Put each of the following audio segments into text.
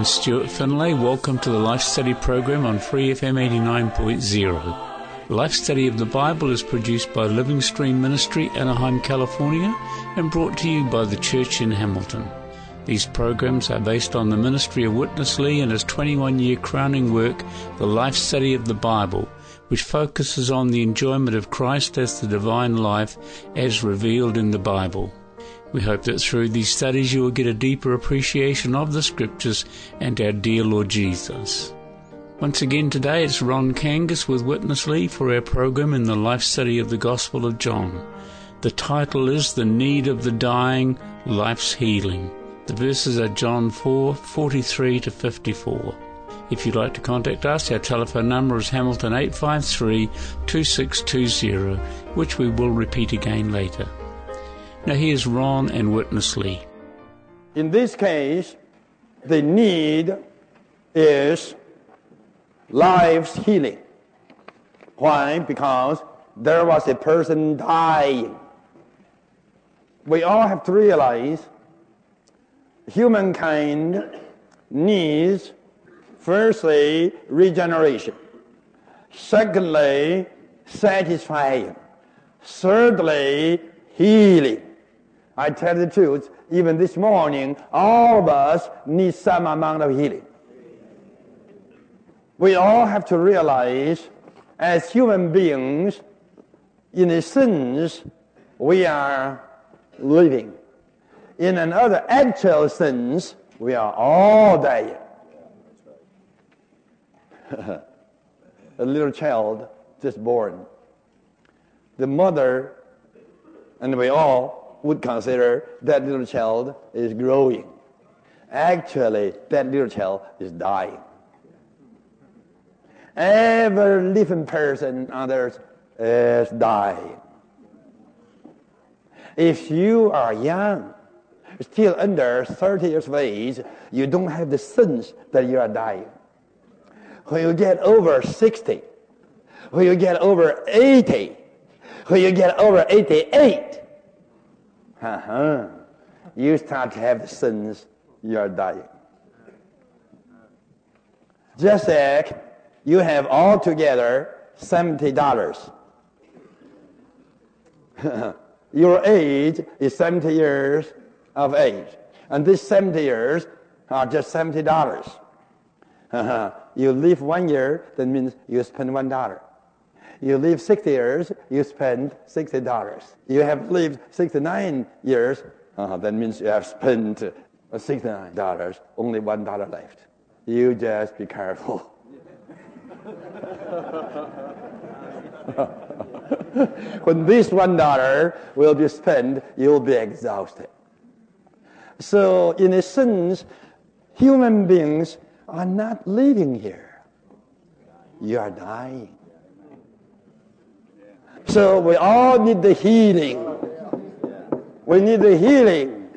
I'm Stuart Finlay. Welcome to the Life Study program on Free FM 89.0. Life Study of the Bible is produced by Living Stream Ministry, Anaheim, California, and brought to you by the Church in Hamilton. These programs are based on the ministry of Witness Lee and his 21 year crowning work, The Life Study of the Bible, which focuses on the enjoyment of Christ as the divine life as revealed in the Bible. We hope that through these studies you will get a deeper appreciation of the Scriptures and our dear Lord Jesus. Once again today it's Ron Kangas with Witness Lee for our program in the life study of the Gospel of John. The title is The Need of the Dying, Life's Healing. The verses are John 4, 43 to 54. If you'd like to contact us, our telephone number is Hamilton 853 2620, which we will repeat again later. Now here's Ron and Witness Lee. In this case, the need is life's healing. Why? Because there was a person dying. We all have to realize humankind needs, firstly, regeneration. Secondly, satisfying. Thirdly, healing. I tell the truth, even this morning, all of us need some amount of healing. We all have to realize, as human beings, in a sense, we are living. In another actual sense, we are all dying. a little child just born. The mother and we all would consider that little child is growing. Actually, that little child is dying. Every living person on earth is dying. If you are young, still under 30 years of age, you don't have the sense that you are dying. When you get over 60, when you get over 80, when you get over 88, uh-huh, you start to have the sense you are dying. Just like you have altogether $70. Your age is 70 years of age. And these 70 years are just $70. Uh-huh. You live one year, that means you spend one dollar. You live 60 years, you spend $60. You have lived 69 years, uh, that means you have spent $69, only one dollar left. You just be careful. when this one dollar will be spent, you'll be exhausted. So, in a sense, human beings are not living here. You are dying. So we all need the healing. We need the healing.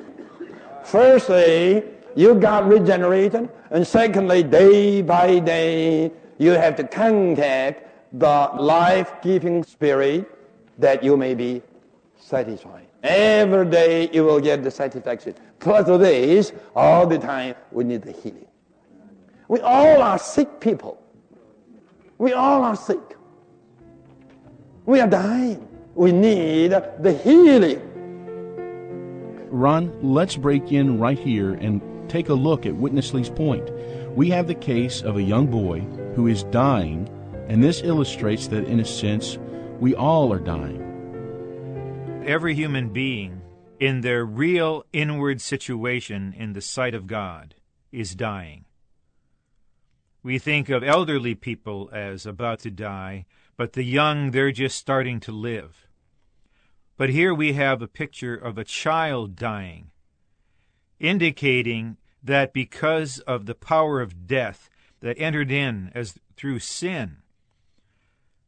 Firstly, you got regenerated, and secondly, day by day, you have to contact the life-giving spirit that you may be satisfied. Every day you will get the satisfaction. Plus this, all the time we need the healing. We all are sick people. We all are sick. We are dying. We need the healing. Ron, let's break in right here and take a look at Witness Lee's point. We have the case of a young boy who is dying, and this illustrates that, in a sense, we all are dying. Every human being, in their real inward situation in the sight of God, is dying. We think of elderly people as about to die, but the young, they're just starting to live. But here we have a picture of a child dying, indicating that because of the power of death that entered in as through sin,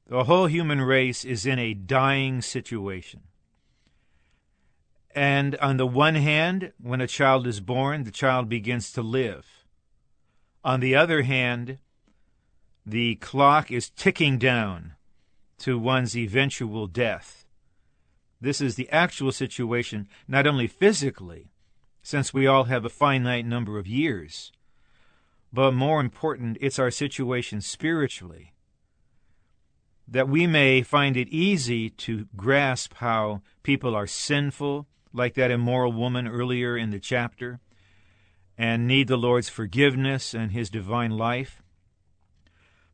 the whole human race is in a dying situation. And on the one hand, when a child is born, the child begins to live. On the other hand, the clock is ticking down to one's eventual death. This is the actual situation, not only physically, since we all have a finite number of years, but more important, it's our situation spiritually. That we may find it easy to grasp how people are sinful, like that immoral woman earlier in the chapter, and need the Lord's forgiveness and His divine life.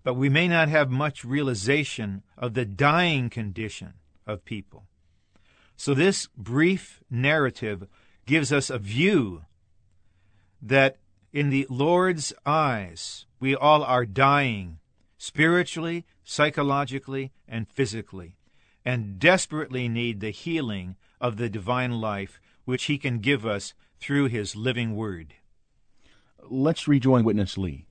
But we may not have much realization of the dying condition of people. So, this brief narrative gives us a view that in the Lord's eyes, we all are dying spiritually, psychologically, and physically, and desperately need the healing of the divine life which He can give us through His living Word. Let's rejoin Witness Lee.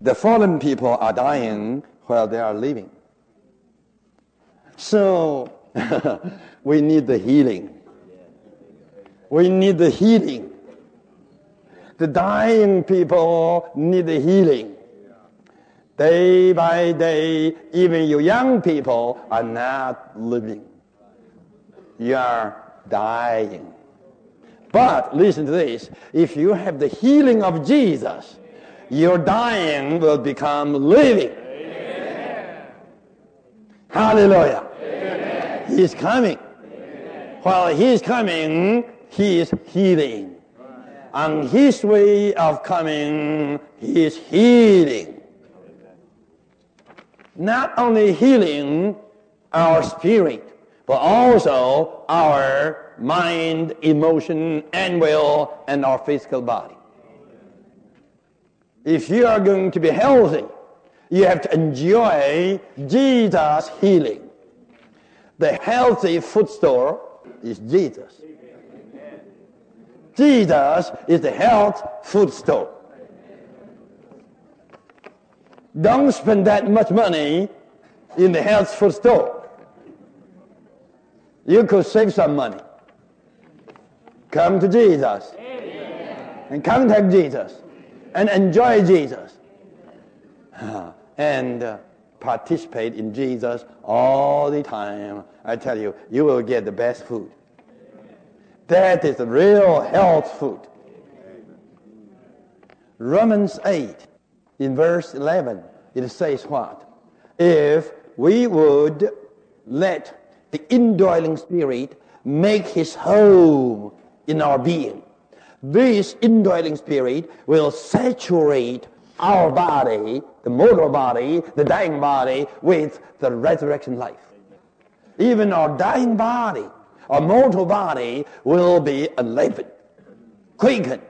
The fallen people are dying while they are living. So we need the healing. We need the healing. The dying people need the healing. Day by day, even you young people are not living. You are dying. But listen to this. If you have the healing of Jesus, your dying will become living. Hallelujah. He's coming. While he's coming, he is healing. On his way of coming, he is healing. Not only healing our spirit, but also our mind, emotion, and will, and our physical body. If you are going to be healthy, you have to enjoy Jesus' healing. The healthy food store is Jesus. Jesus is the health food store. Don't spend that much money in the health food store. You could save some money. Come to Jesus and contact Jesus and enjoy Jesus and uh, participate in Jesus all the time. I tell you, you will get the best food. That is the real health food. Romans 8, in verse 11, it says what? If we would let the indwelling spirit make his home in our being, this indwelling spirit will saturate our body, the mortal body, the dying body, with the resurrection life. Even our dying body, our mortal body, will be enlivened, quickened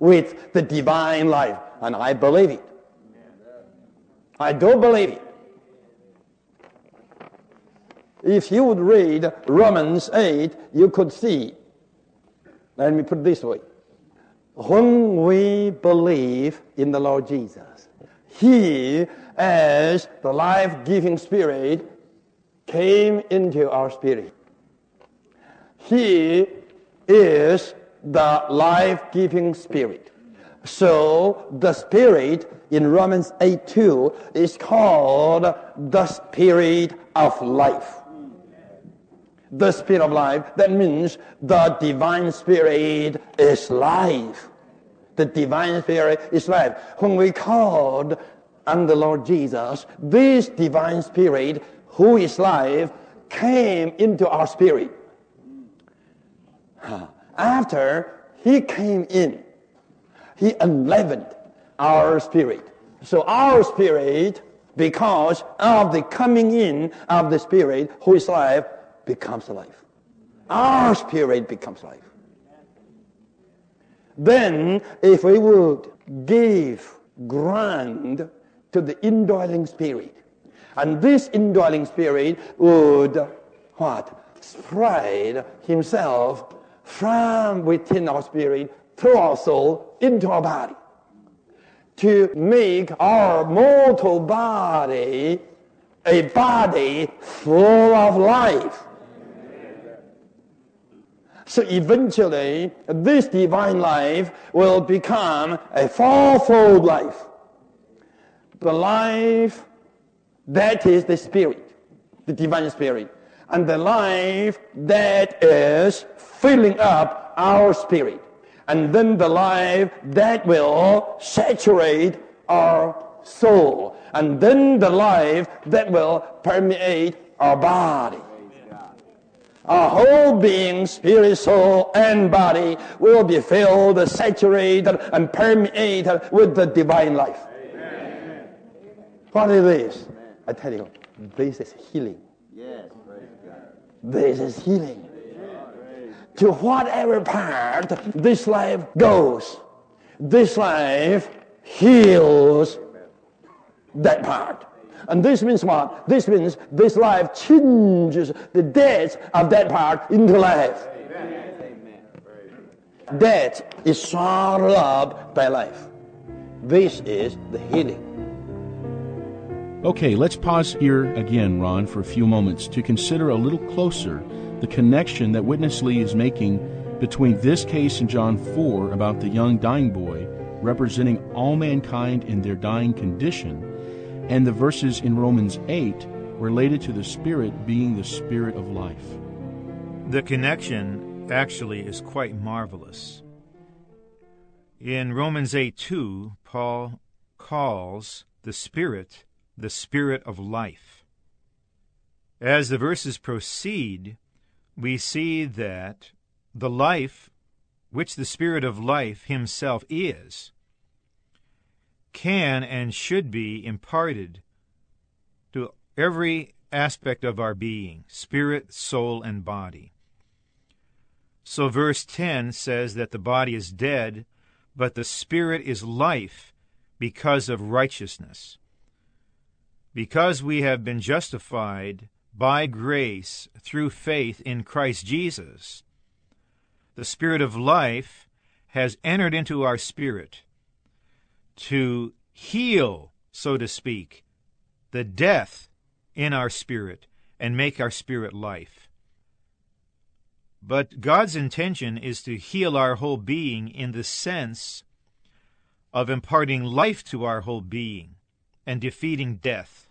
with the divine life. And I believe it. I do believe it. If you would read Romans 8, you could see. Let me put it this way when we believe in the Lord Jesus, He, as the life giving Spirit, came into our spirit. He is the life giving Spirit. So the Spirit in Romans 8 2 is called the Spirit of life the spirit of life. That means the divine spirit is life. The divine spirit is life. When we called on the Lord Jesus, this divine spirit, who is life, came into our spirit. After he came in, he unleavened our spirit. So our spirit, because of the coming in of the spirit, who is life, becomes life. Our spirit becomes life. Then, if we would give ground to the indwelling spirit, And this indwelling spirit would what? Spread himself from within our spirit through our soul into our body to make our mortal body a body full of life. So eventually, this divine life will become a fourfold life. The life that is the spirit, the divine spirit, and the life that is filling up our spirit, and then the life that will saturate our soul, and then the life that will permeate our body. Our whole being, spirit, soul, and body will be filled, saturated, and permeated with the divine life. Amen. What is this? I tell you, this is healing. Yes. This is healing. To whatever part this life goes, this life heals that part. And this means what? This means this life changes the death of that part into life. Death is swallowed up by life. This is the healing. Okay, let's pause here again, Ron, for a few moments to consider a little closer the connection that Witness Lee is making between this case in John 4 about the young dying boy representing all mankind in their dying condition and the verses in Romans 8 related to the Spirit being the Spirit of life. The connection actually is quite marvelous. In Romans 8 2, Paul calls the Spirit the Spirit of life. As the verses proceed, we see that the life which the Spirit of life Himself is can and should be imparted to every aspect of our being spirit, soul, and body. So, verse 10 says that the body is dead, but the spirit is life because of righteousness. Because we have been justified by grace through faith in Christ Jesus, the Spirit of life has entered into our spirit to heal, so to speak, the death in our spirit and make our spirit life. But God's intention is to heal our whole being in the sense of imparting life to our whole being and defeating death.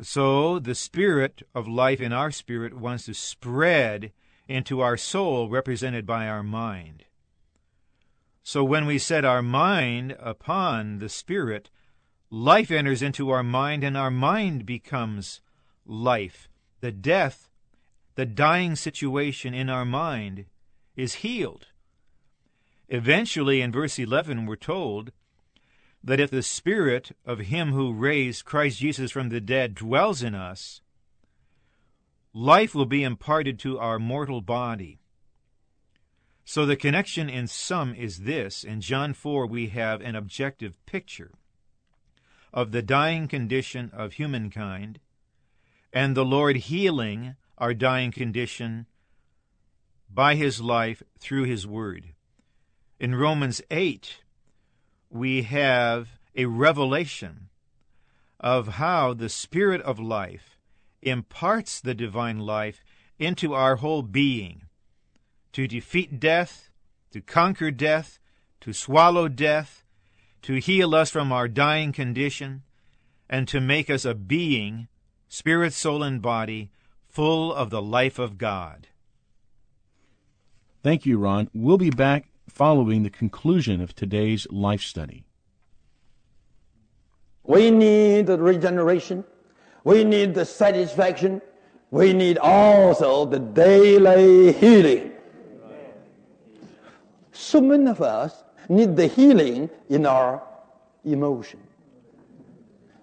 So the spirit of life in our spirit wants to spread into our soul, represented by our mind. So when we set our mind upon the spirit, life enters into our mind and our mind becomes life. The death, the dying situation in our mind is healed. Eventually, in verse 11, we're told that if the Spirit of Him who raised Christ Jesus from the dead dwells in us, life will be imparted to our mortal body. So the connection in sum is this. In John 4, we have an objective picture of the dying condition of humankind and the Lord healing our dying condition by his life through his word. In Romans 8, we have a revelation of how the Spirit of life imparts the divine life into our whole being to defeat death, to conquer death, to swallow death, to heal us from our dying condition, and to make us a being, spirit, soul, and body, full of the life of God. Thank you, Ron. We'll be back following the conclusion of today's life study. We need the regeneration. We need the satisfaction. We need also the daily healing. So many of us need the healing in our emotion.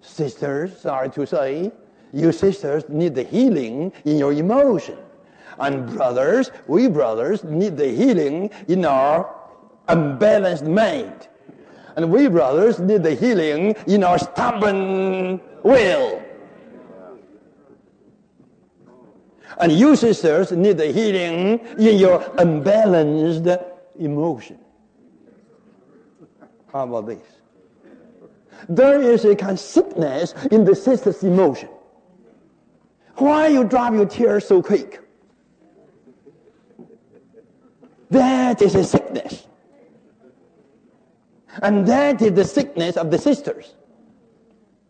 Sisters, sorry to say, you sisters need the healing in your emotion. And brothers, we brothers need the healing in our unbalanced mind. And we brothers need the healing in our stubborn will. And you sisters need the healing in your unbalanced emotion. How about this? There is a kind of sickness in the sister's emotion. Why you drop your tears so quick? That is a sickness. And that is the sickness of the sisters.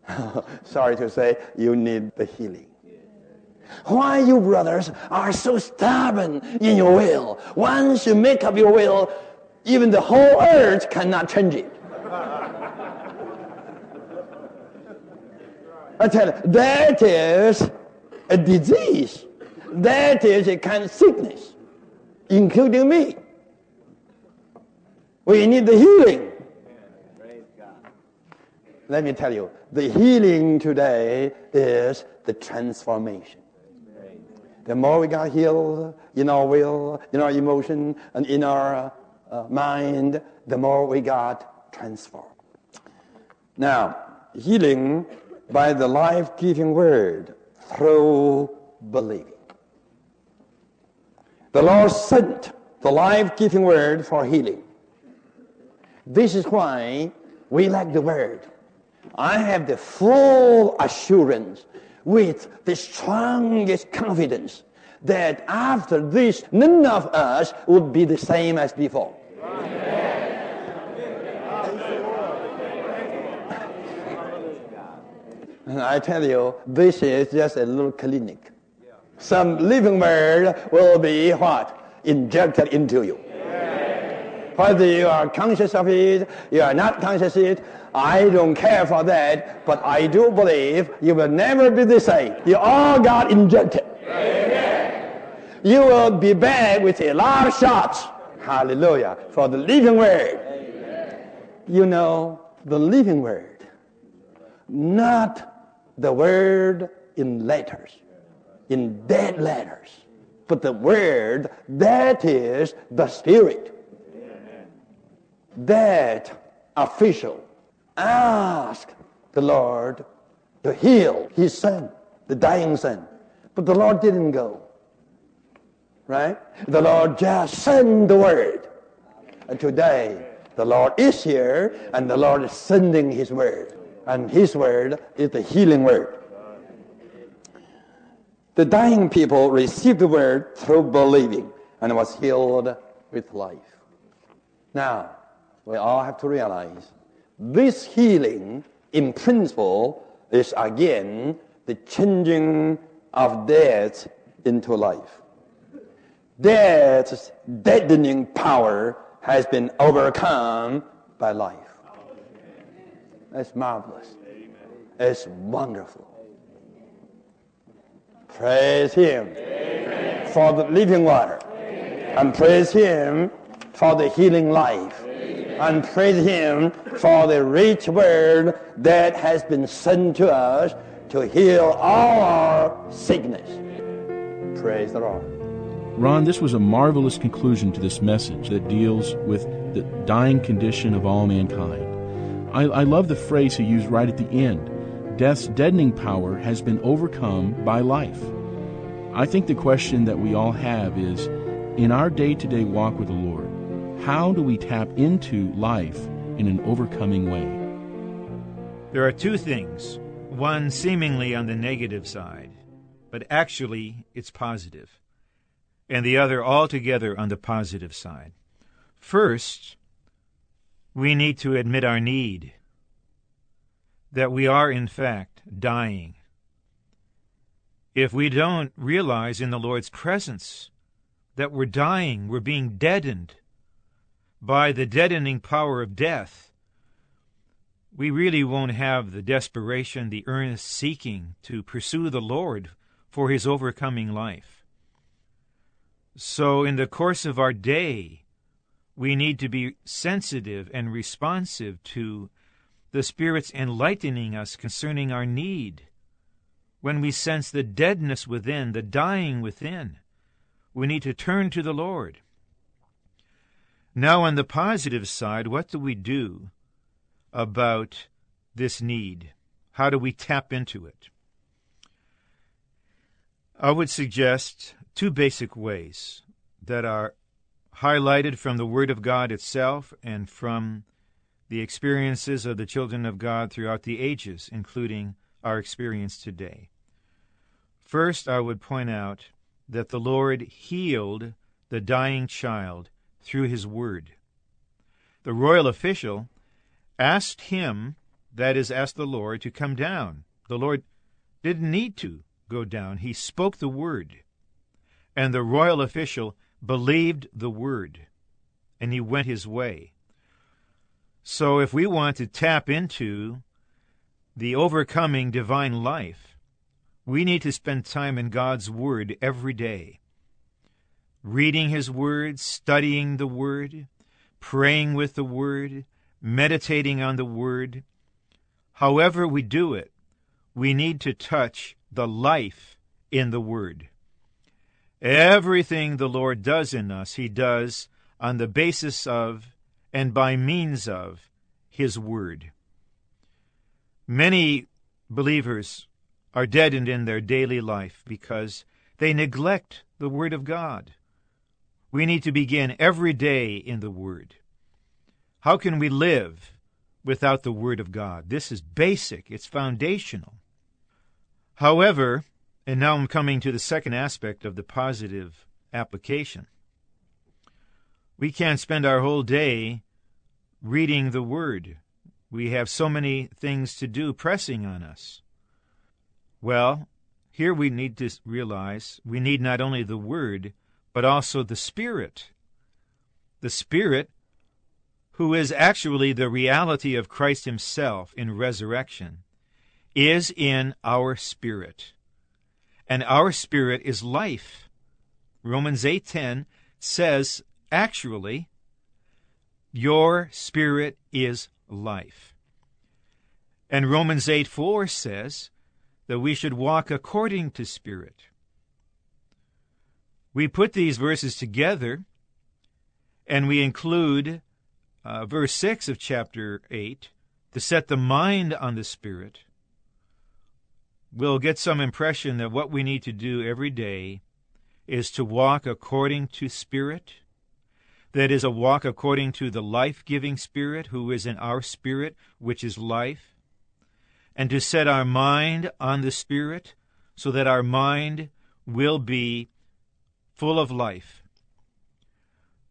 Sorry to say, you need the healing. Why you brothers are so stubborn in your will? Once you make up your will, even the whole earth cannot change it. I tell you, that is a disease. That is a kind of sickness, including me. We need the healing. Let me tell you, the healing today is the transformation. The more we got healed in our will, in our emotion, and in our uh, mind, the more we got transformed. Now, healing by the life-giving word through believing. The Lord sent the life-giving word for healing. This is why we like the word. I have the full assurance with the strongest confidence that after this, none of us would be the same as before. I tell you, this is just a little clinic. Some living word will be what? Injected into you. Whether you are conscious of it, you are not conscious of it, I don't care for that, but I do believe you will never be the same. You all got injected. You will be back with a lot of shots. Hallelujah. For the living word. You know, the living word, not the word in letters, in dead letters, but the word that is the Spirit. That official asked the Lord to heal his son, the dying son. But the Lord didn't go. Right? The Lord just sent the word. And today, the Lord is here, and the Lord is sending his word. And his word is the healing word. The dying people received the word through believing and was healed with life. Now, we all have to realize this healing, in principle, is again the changing of death into life. Death's deadening power has been overcome by life. That's marvelous. It's wonderful. Praise Him Amen. for the living water. Amen. And praise Him for the healing life. Amen. And praise Him for the rich word that has been sent to us to heal all our sickness. Praise the Lord. Ron, this was a marvelous conclusion to this message that deals with the dying condition of all mankind. I, I love the phrase he used right at the end death's deadening power has been overcome by life. I think the question that we all have is in our day to day walk with the Lord, how do we tap into life in an overcoming way? There are two things one seemingly on the negative side, but actually it's positive, and the other altogether on the positive side. First, we need to admit our need that we are, in fact, dying. If we don't realize in the Lord's presence that we're dying, we're being deadened by the deadening power of death, we really won't have the desperation, the earnest seeking to pursue the Lord for his overcoming life. So, in the course of our day, we need to be sensitive and responsive to the Spirit's enlightening us concerning our need. When we sense the deadness within, the dying within, we need to turn to the Lord. Now, on the positive side, what do we do about this need? How do we tap into it? I would suggest two basic ways that are highlighted from the Word of God itself and from the experiences of the children of God throughout the ages, including our experience today. First, I would point out that the Lord healed the dying child through his word. The royal official asked him, that is, asked the Lord, to come down. The Lord didn't need to go down, he spoke the word. And the royal official believed the word, and he went his way. So, if we want to tap into the overcoming divine life, we need to spend time in God's Word every day. Reading His Word, studying the Word, praying with the Word, meditating on the Word. However, we do it, we need to touch the life in the Word. Everything the Lord does in us, He does on the basis of and by means of His Word. Many believers are deadened in their daily life because they neglect the Word of God. We need to begin every day in the Word. How can we live without the Word of God? This is basic, it's foundational. However, and now I'm coming to the second aspect of the positive application. We can't spend our whole day reading the Word. We have so many things to do pressing on us. Well, here we need to realize we need not only the Word, but also the Spirit. The Spirit, who is actually the reality of Christ Himself in resurrection, is in our spirit. And our spirit is life. Romans 8:10 says actually your spirit is life. And Romans 8 4 says that we should walk according to spirit. We put these verses together and we include uh, verse 6 of chapter 8 to set the mind on the spirit. We'll get some impression that what we need to do every day is to walk according to spirit that is a walk according to the life giving Spirit who is in our spirit, which is life, and to set our mind on the Spirit so that our mind will be full of life.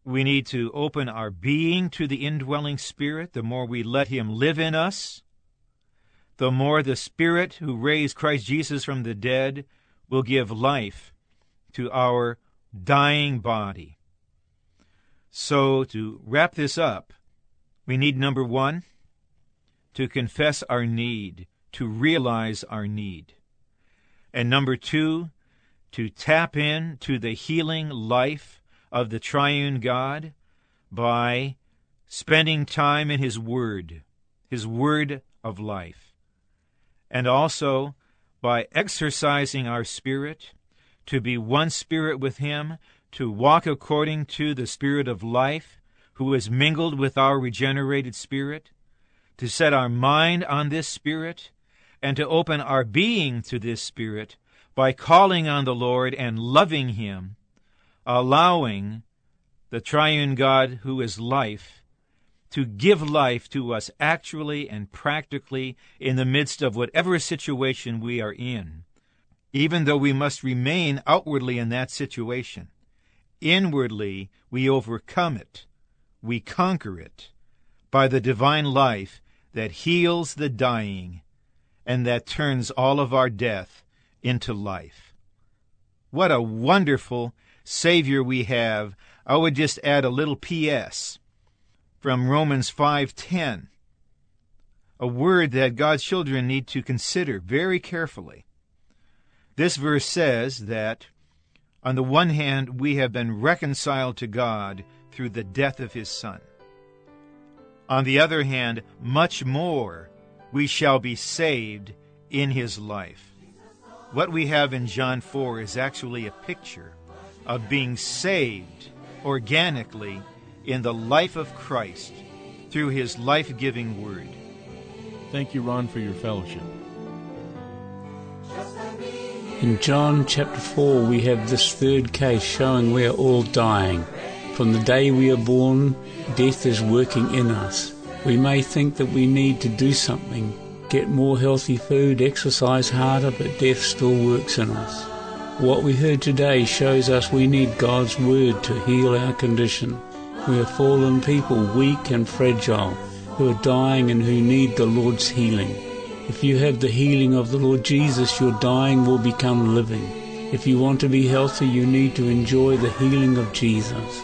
We need to open our being to the indwelling Spirit. The more we let Him live in us, the more the Spirit who raised Christ Jesus from the dead will give life to our dying body. So, to wrap this up, we need number one, to confess our need, to realize our need. And number two, to tap in to the healing life of the triune God by spending time in His Word, His Word of life. And also by exercising our spirit to be one spirit with Him, to walk according to the Spirit of life, who is mingled with our regenerated spirit, to set our mind on this Spirit, and to open our being to this Spirit by calling on the Lord and loving Him, allowing the triune God, who is life, to give life to us actually and practically in the midst of whatever situation we are in, even though we must remain outwardly in that situation. Inwardly, we overcome it, we conquer it by the divine life that heals the dying and that turns all of our death into life. What a wonderful Savior we have. I would just add a little P.S. from Romans 5:10. A word that God's children need to consider very carefully. This verse says that on the one hand, we have been reconciled to God through the death of his Son. On the other hand, much more we shall be saved in his life. What we have in John 4 is actually a picture of being saved organically in the life of Christ through his life giving word. Thank you, Ron, for your fellowship. In John chapter 4, we have this third case showing we are all dying. From the day we are born, death is working in us. We may think that we need to do something, get more healthy food, exercise harder, but death still works in us. What we heard today shows us we need God's Word to heal our condition. We are fallen people, weak and fragile, who are dying and who need the Lord's healing. If you have the healing of the Lord Jesus, your dying will become living. If you want to be healthy, you need to enjoy the healing of Jesus.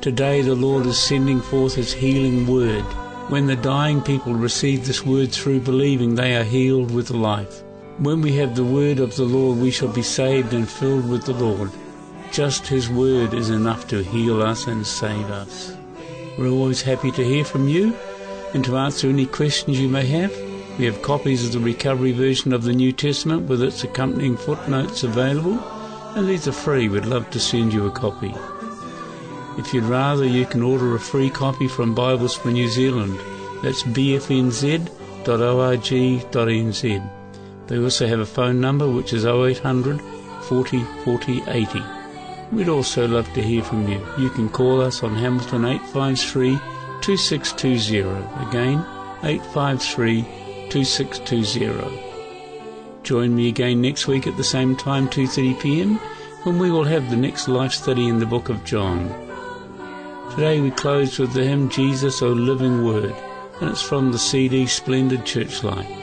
Today, the Lord is sending forth His healing word. When the dying people receive this word through believing, they are healed with life. When we have the word of the Lord, we shall be saved and filled with the Lord. Just His word is enough to heal us and save us. We're always happy to hear from you and to answer any questions you may have. We have copies of the recovery version of the New Testament with its accompanying footnotes available, and these are free. We'd love to send you a copy. If you'd rather, you can order a free copy from Bibles for New Zealand. That's bfnz.org.nz. They also have a phone number which is 0800 40 40 80. We'd also love to hear from you. You can call us on Hamilton 853 2620. Again, 853 2620. Join me again next week at the same time, 2:30 p.m., when we will have the next life study in the book of John. Today we close with the hymn Jesus, O Living Word, and it's from the CD Splendid Church Life.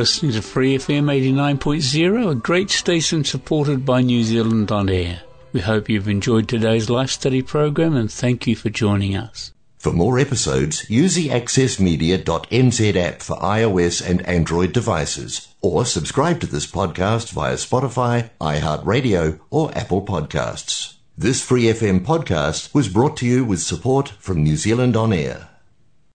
Listening to Free FM 89.0, a great station supported by New Zealand on air. We hope you've enjoyed today's life study program and thank you for joining us. For more episodes, use the accessmedia.nz app for iOS and Android devices, or subscribe to this podcast via Spotify, iHeartRadio, or Apple Podcasts. This Free FM podcast was brought to you with support from New Zealand On Air.